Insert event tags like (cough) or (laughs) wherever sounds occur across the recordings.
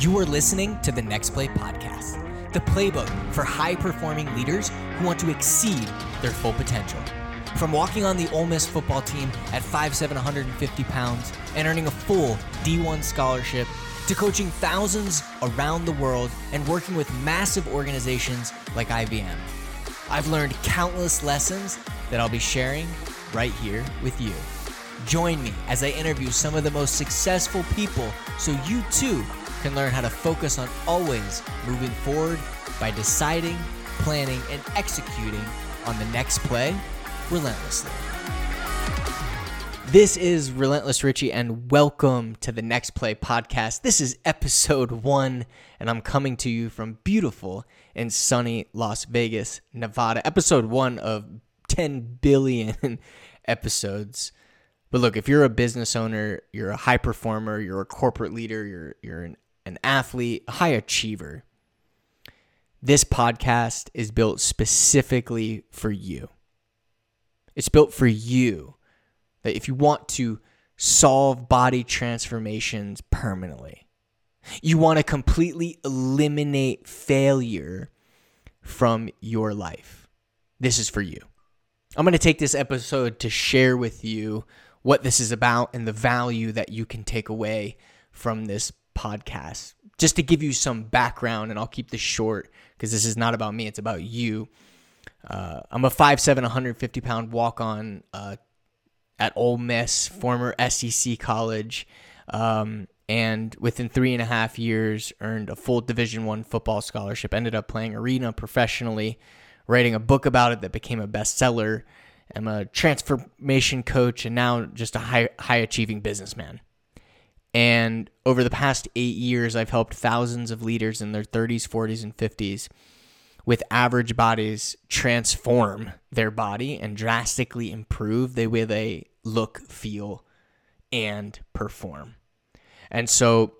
You are listening to the Next Play podcast, the playbook for high performing leaders who want to exceed their full potential. From walking on the Ole Miss football team at 5'7, 150 pounds and earning a full D1 scholarship, to coaching thousands around the world and working with massive organizations like IBM. I've learned countless lessons that I'll be sharing right here with you. Join me as I interview some of the most successful people so you too can learn how to focus on always moving forward by deciding, planning, and executing on the next play relentlessly. This is Relentless Richie, and welcome to the Next Play podcast. This is episode one, and I'm coming to you from beautiful and sunny Las Vegas, Nevada. Episode one of 10 billion (laughs) episodes. But look, if you're a business owner, you're a high performer, you're a corporate leader, you're you're an, an athlete, a high achiever. This podcast is built specifically for you. It's built for you that if you want to solve body transformations permanently, you want to completely eliminate failure from your life, this is for you. I'm going to take this episode to share with you what this is about and the value that you can take away from this podcast. Just to give you some background, and I'll keep this short because this is not about me, it's about you. Uh, I'm a 5'7, 150 pound walk on uh, at Ole Miss, former SEC college, um, and within three and a half years, earned a full Division One football scholarship. Ended up playing arena professionally, writing a book about it that became a bestseller. I'm a transformation coach and now just a high high achieving businessman. And over the past eight years, I've helped thousands of leaders in their 30s, 40s, and 50s with average bodies transform their body and drastically improve the way they look, feel, and perform. And so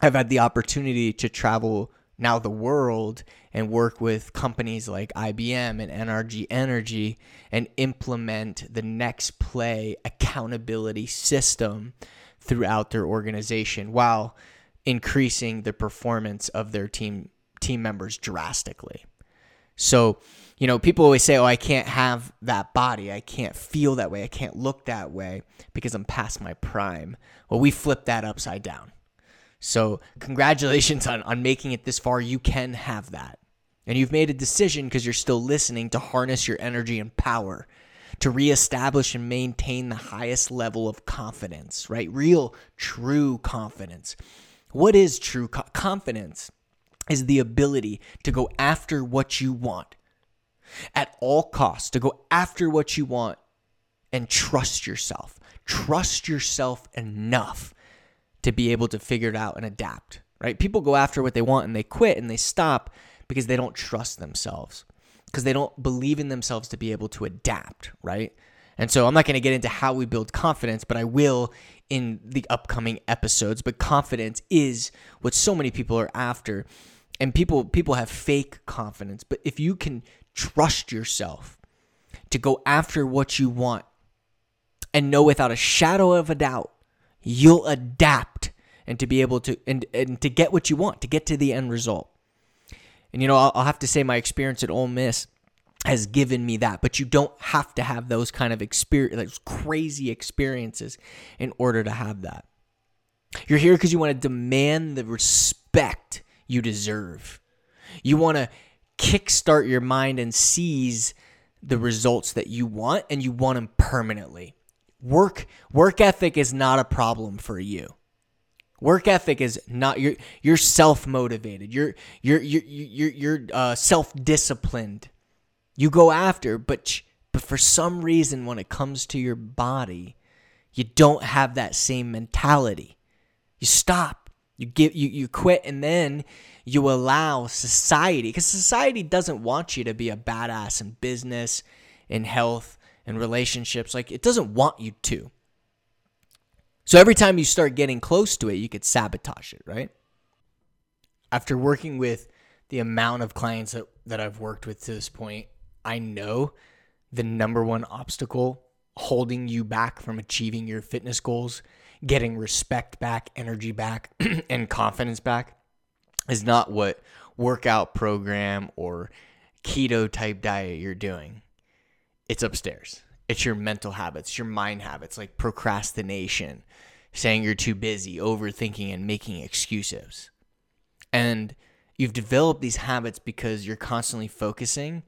I've had the opportunity to travel now the world and work with companies like IBM and NRG Energy and implement the next play accountability system throughout their organization while increasing the performance of their team team members drastically. So, you know, people always say, "Oh, I can't have that body. I can't feel that way. I can't look that way because I'm past my prime." Well, we flip that upside down. So, congratulations on on making it this far. You can have that. And you've made a decision because you're still listening to harness your energy and power to reestablish and maintain the highest level of confidence, right? Real, true confidence. What is true co- confidence? Is the ability to go after what you want at all costs, to go after what you want and trust yourself. Trust yourself enough to be able to figure it out and adapt, right? People go after what they want and they quit and they stop because they don't trust themselves, because they don't believe in themselves to be able to adapt, right? And so I'm not going to get into how we build confidence, but I will in the upcoming episodes. But confidence is what so many people are after. And people people have fake confidence, but if you can trust yourself to go after what you want and know without a shadow of a doubt you'll adapt and to be able to and, and to get what you want, to get to the end result. And you know, I'll, I'll have to say my experience at Ole Miss has given me that, but you don't have to have those kind of experience, those crazy experiences in order to have that. You're here because you want to demand the respect you deserve. You want to kickstart your mind and seize the results that you want, and you want them permanently. Work work ethic is not a problem for you. Work ethic is not you're you're self motivated. You're you're you're you're you're uh, self disciplined. You go after, but but for some reason, when it comes to your body, you don't have that same mentality. You stop. You get you you quit, and then you allow society because society doesn't want you to be a badass in business, in health, in relationships. Like it doesn't want you to. So every time you start getting close to it, you could sabotage it, right? After working with the amount of clients that, that I've worked with to this point, I know the number one obstacle holding you back from achieving your fitness goals, getting respect back, energy back, (clears throat) and confidence back is not what workout program or keto type diet you're doing. It's upstairs. It's your mental habits, your mind habits like procrastination, saying you're too busy, overthinking, and making excuses. And you've developed these habits because you're constantly focusing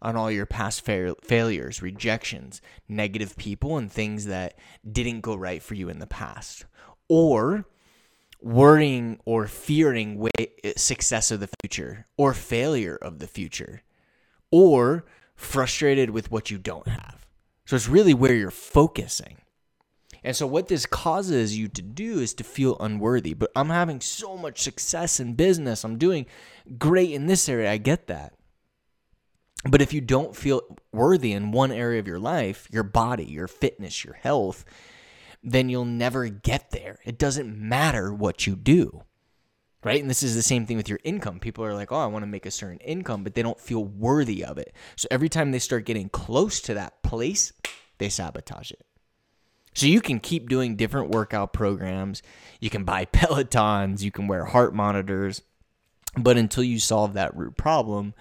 on all your past fa- failures, rejections, negative people, and things that didn't go right for you in the past. Or worrying or fearing success of the future or failure of the future or frustrated with what you don't have. So it's really where you're focusing. And so, what this causes you to do is to feel unworthy. But I'm having so much success in business. I'm doing great in this area. I get that. But if you don't feel worthy in one area of your life, your body, your fitness, your health, then you'll never get there. It doesn't matter what you do. Right? And this is the same thing with your income. People are like, oh, I want to make a certain income, but they don't feel worthy of it. So every time they start getting close to that place, they sabotage it. So you can keep doing different workout programs. You can buy (laughs) Pelotons, you can wear heart monitors. But until you solve that root problem,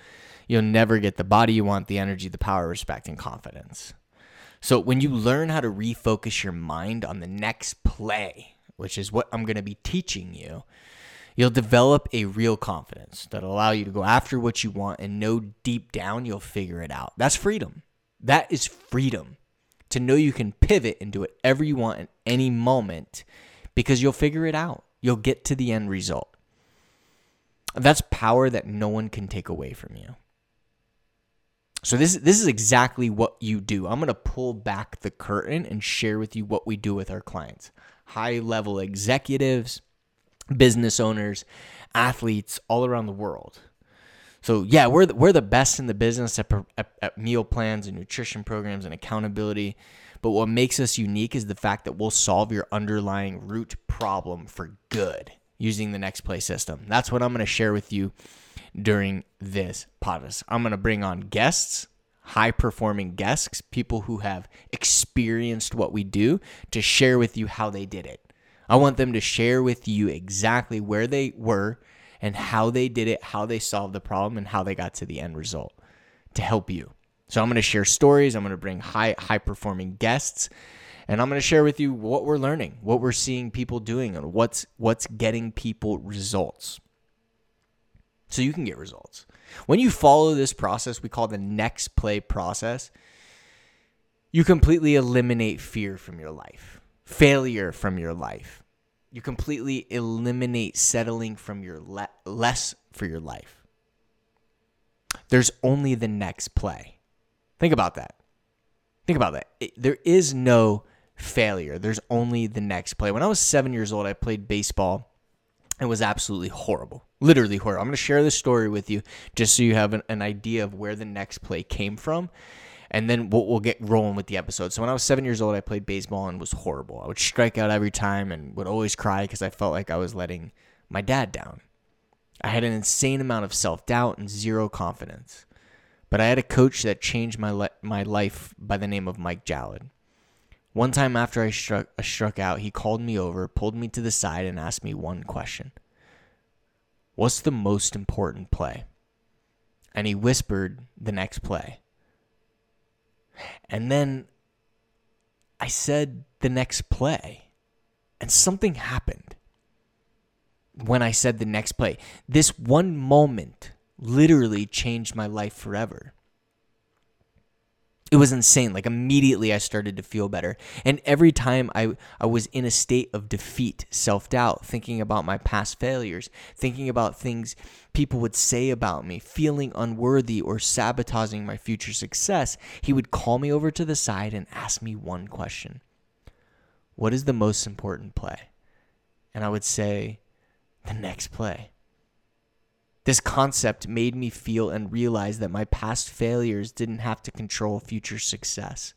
you'll never get the body you want, the energy, the power, respect, and confidence. So when you learn how to refocus your mind on the next play, which is what I'm going to be teaching you, you'll develop a real confidence that'll allow you to go after what you want and know deep down you'll figure it out. That's freedom. That is freedom to know you can pivot and do whatever you want in any moment because you'll figure it out. You'll get to the end result. That's power that no one can take away from you. So this this is exactly what you do. I'm going to pull back the curtain and share with you what we do with our clients. High level executives, business owners, athletes all around the world. So yeah, we're the, we're the best in the business at, at, at meal plans and nutrition programs and accountability. But what makes us unique is the fact that we'll solve your underlying root problem for good using the next play system. That's what I'm going to share with you during this podcast. I'm going to bring on guests, high performing guests, people who have experienced what we do to share with you how they did it. I want them to share with you exactly where they were and how they did it, how they solved the problem, and how they got to the end result to help you. So I'm going to share stories. I'm going to bring high high performing guests, and I'm going to share with you what we're learning, what we're seeing people doing, and what's what's getting people results. So you can get results. When you follow this process, we call the next play process, you completely eliminate fear from your life, failure from your life you completely eliminate settling from your le- less for your life. There's only the next play. Think about that. Think about that. It, there is no failure. There's only the next play. When I was seven years old, I played baseball. It was absolutely horrible. Literally horrible. I'm going to share this story with you just so you have an, an idea of where the next play came from and then we'll, we'll get rolling with the episode. So when I was seven years old, I played baseball and was horrible. I would strike out every time and would always cry because I felt like I was letting my dad down. I had an insane amount of self doubt and zero confidence. But I had a coach that changed my le- my life by the name of Mike Jallad. One time after I struck, I struck out, he called me over, pulled me to the side, and asked me one question What's the most important play? And he whispered the next play. And then I said the next play, and something happened when I said the next play. This one moment literally changed my life forever it was insane. Like immediately I started to feel better. And every time I, I was in a state of defeat, self doubt, thinking about my past failures, thinking about things people would say about me, feeling unworthy or sabotaging my future success, he would call me over to the side and ask me one question What is the most important play? And I would say, The next play. This concept made me feel and realize that my past failures didn't have to control future success,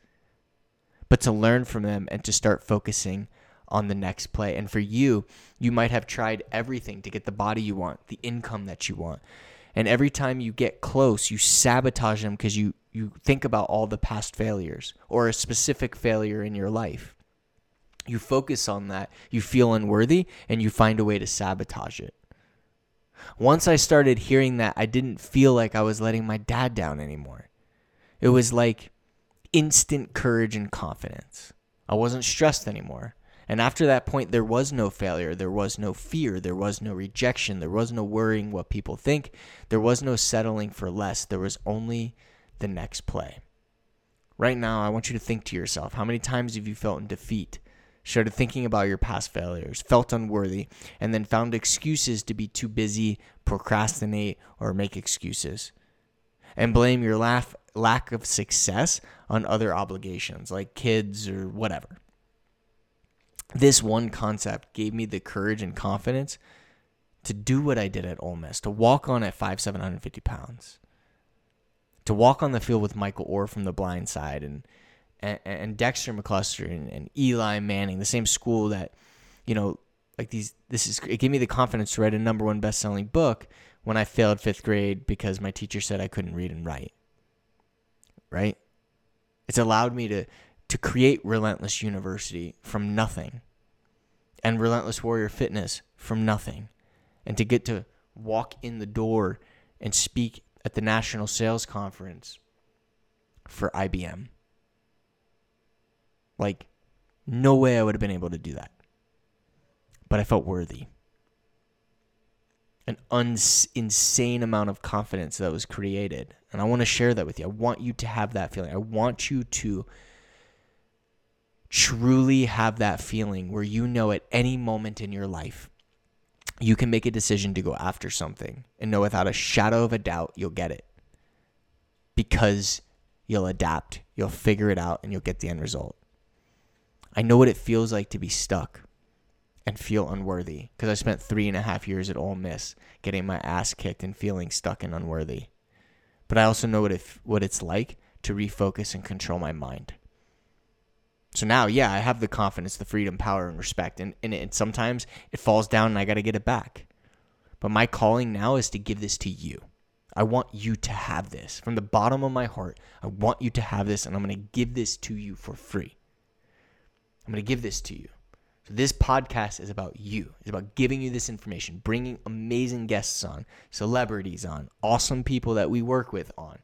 but to learn from them and to start focusing on the next play. And for you, you might have tried everything to get the body you want, the income that you want. And every time you get close, you sabotage them because you, you think about all the past failures or a specific failure in your life. You focus on that, you feel unworthy, and you find a way to sabotage it. Once I started hearing that, I didn't feel like I was letting my dad down anymore. It was like instant courage and confidence. I wasn't stressed anymore. And after that point, there was no failure. There was no fear. There was no rejection. There was no worrying what people think. There was no settling for less. There was only the next play. Right now, I want you to think to yourself how many times have you felt in defeat? Started thinking about your past failures, felt unworthy, and then found excuses to be too busy, procrastinate, or make excuses. And blame your laugh, lack of success on other obligations like kids or whatever this one concept gave me the courage and confidence to do what I did at Ole Miss, to walk on at five, 750 pounds, to walk on the field with Michael Oher from the blind side and, and, and Dexter McCluster and, and Eli Manning, the same school that, you know, like these, this is, it gave me the confidence to write a number one best selling book when I failed fifth grade because my teacher said I couldn't read and write. Right? It's allowed me to to create Relentless University from nothing and Relentless Warrior Fitness from nothing and to get to walk in the door and speak at the National Sales Conference for IBM. Like, no way I would have been able to do that. But I felt worthy. An uns- insane amount of confidence that was created. And I want to share that with you. I want you to have that feeling. I want you to truly have that feeling where you know at any moment in your life you can make a decision to go after something and know without a shadow of a doubt you'll get it because you'll adapt, you'll figure it out, and you'll get the end result. I know what it feels like to be stuck and feel unworthy because I spent three and a half years at Ole Miss getting my ass kicked and feeling stuck and unworthy. But I also know what it, what it's like to refocus and control my mind. So now, yeah, I have the confidence, the freedom, power, and respect. And, and, and sometimes it falls down and I got to get it back. But my calling now is to give this to you. I want you to have this from the bottom of my heart. I want you to have this, and I'm going to give this to you for free. I'm going to give this to you. So, this podcast is about you. It's about giving you this information, bringing amazing guests on, celebrities on, awesome people that we work with on,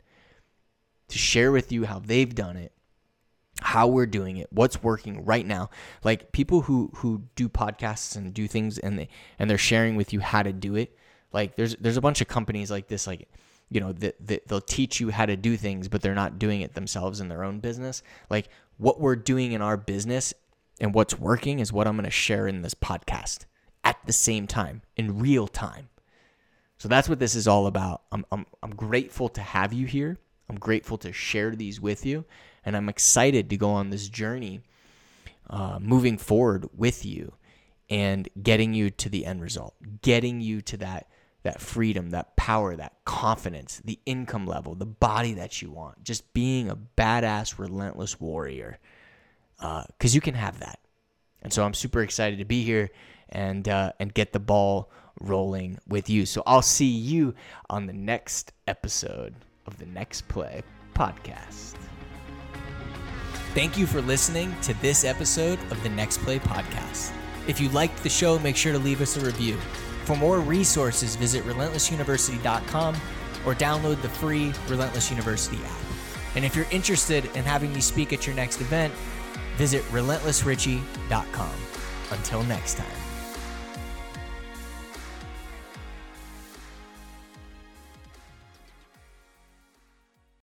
to share with you how they've done it how we're doing it, what's working right now. Like people who who do podcasts and do things and they and they're sharing with you how to do it. Like there's there's a bunch of companies like this like you know that, that they'll teach you how to do things but they're not doing it themselves in their own business. Like what we're doing in our business and what's working is what I'm going to share in this podcast at the same time in real time. So that's what this is all about. I'm I'm I'm grateful to have you here. I'm grateful to share these with you and I'm excited to go on this journey uh, moving forward with you and getting you to the end result, getting you to that that freedom, that power, that confidence, the income level, the body that you want, just being a badass, relentless warrior, because uh, you can have that. And so I'm super excited to be here and uh, and get the ball rolling with you. So I'll see you on the next episode of the Next Play podcast. Thank you for listening to this episode of the Next Play podcast. If you liked the show, make sure to leave us a review. For more resources, visit relentlessuniversity.com or download the free Relentless University app. And if you're interested in having me speak at your next event, visit relentlessrichie.com. Until next time.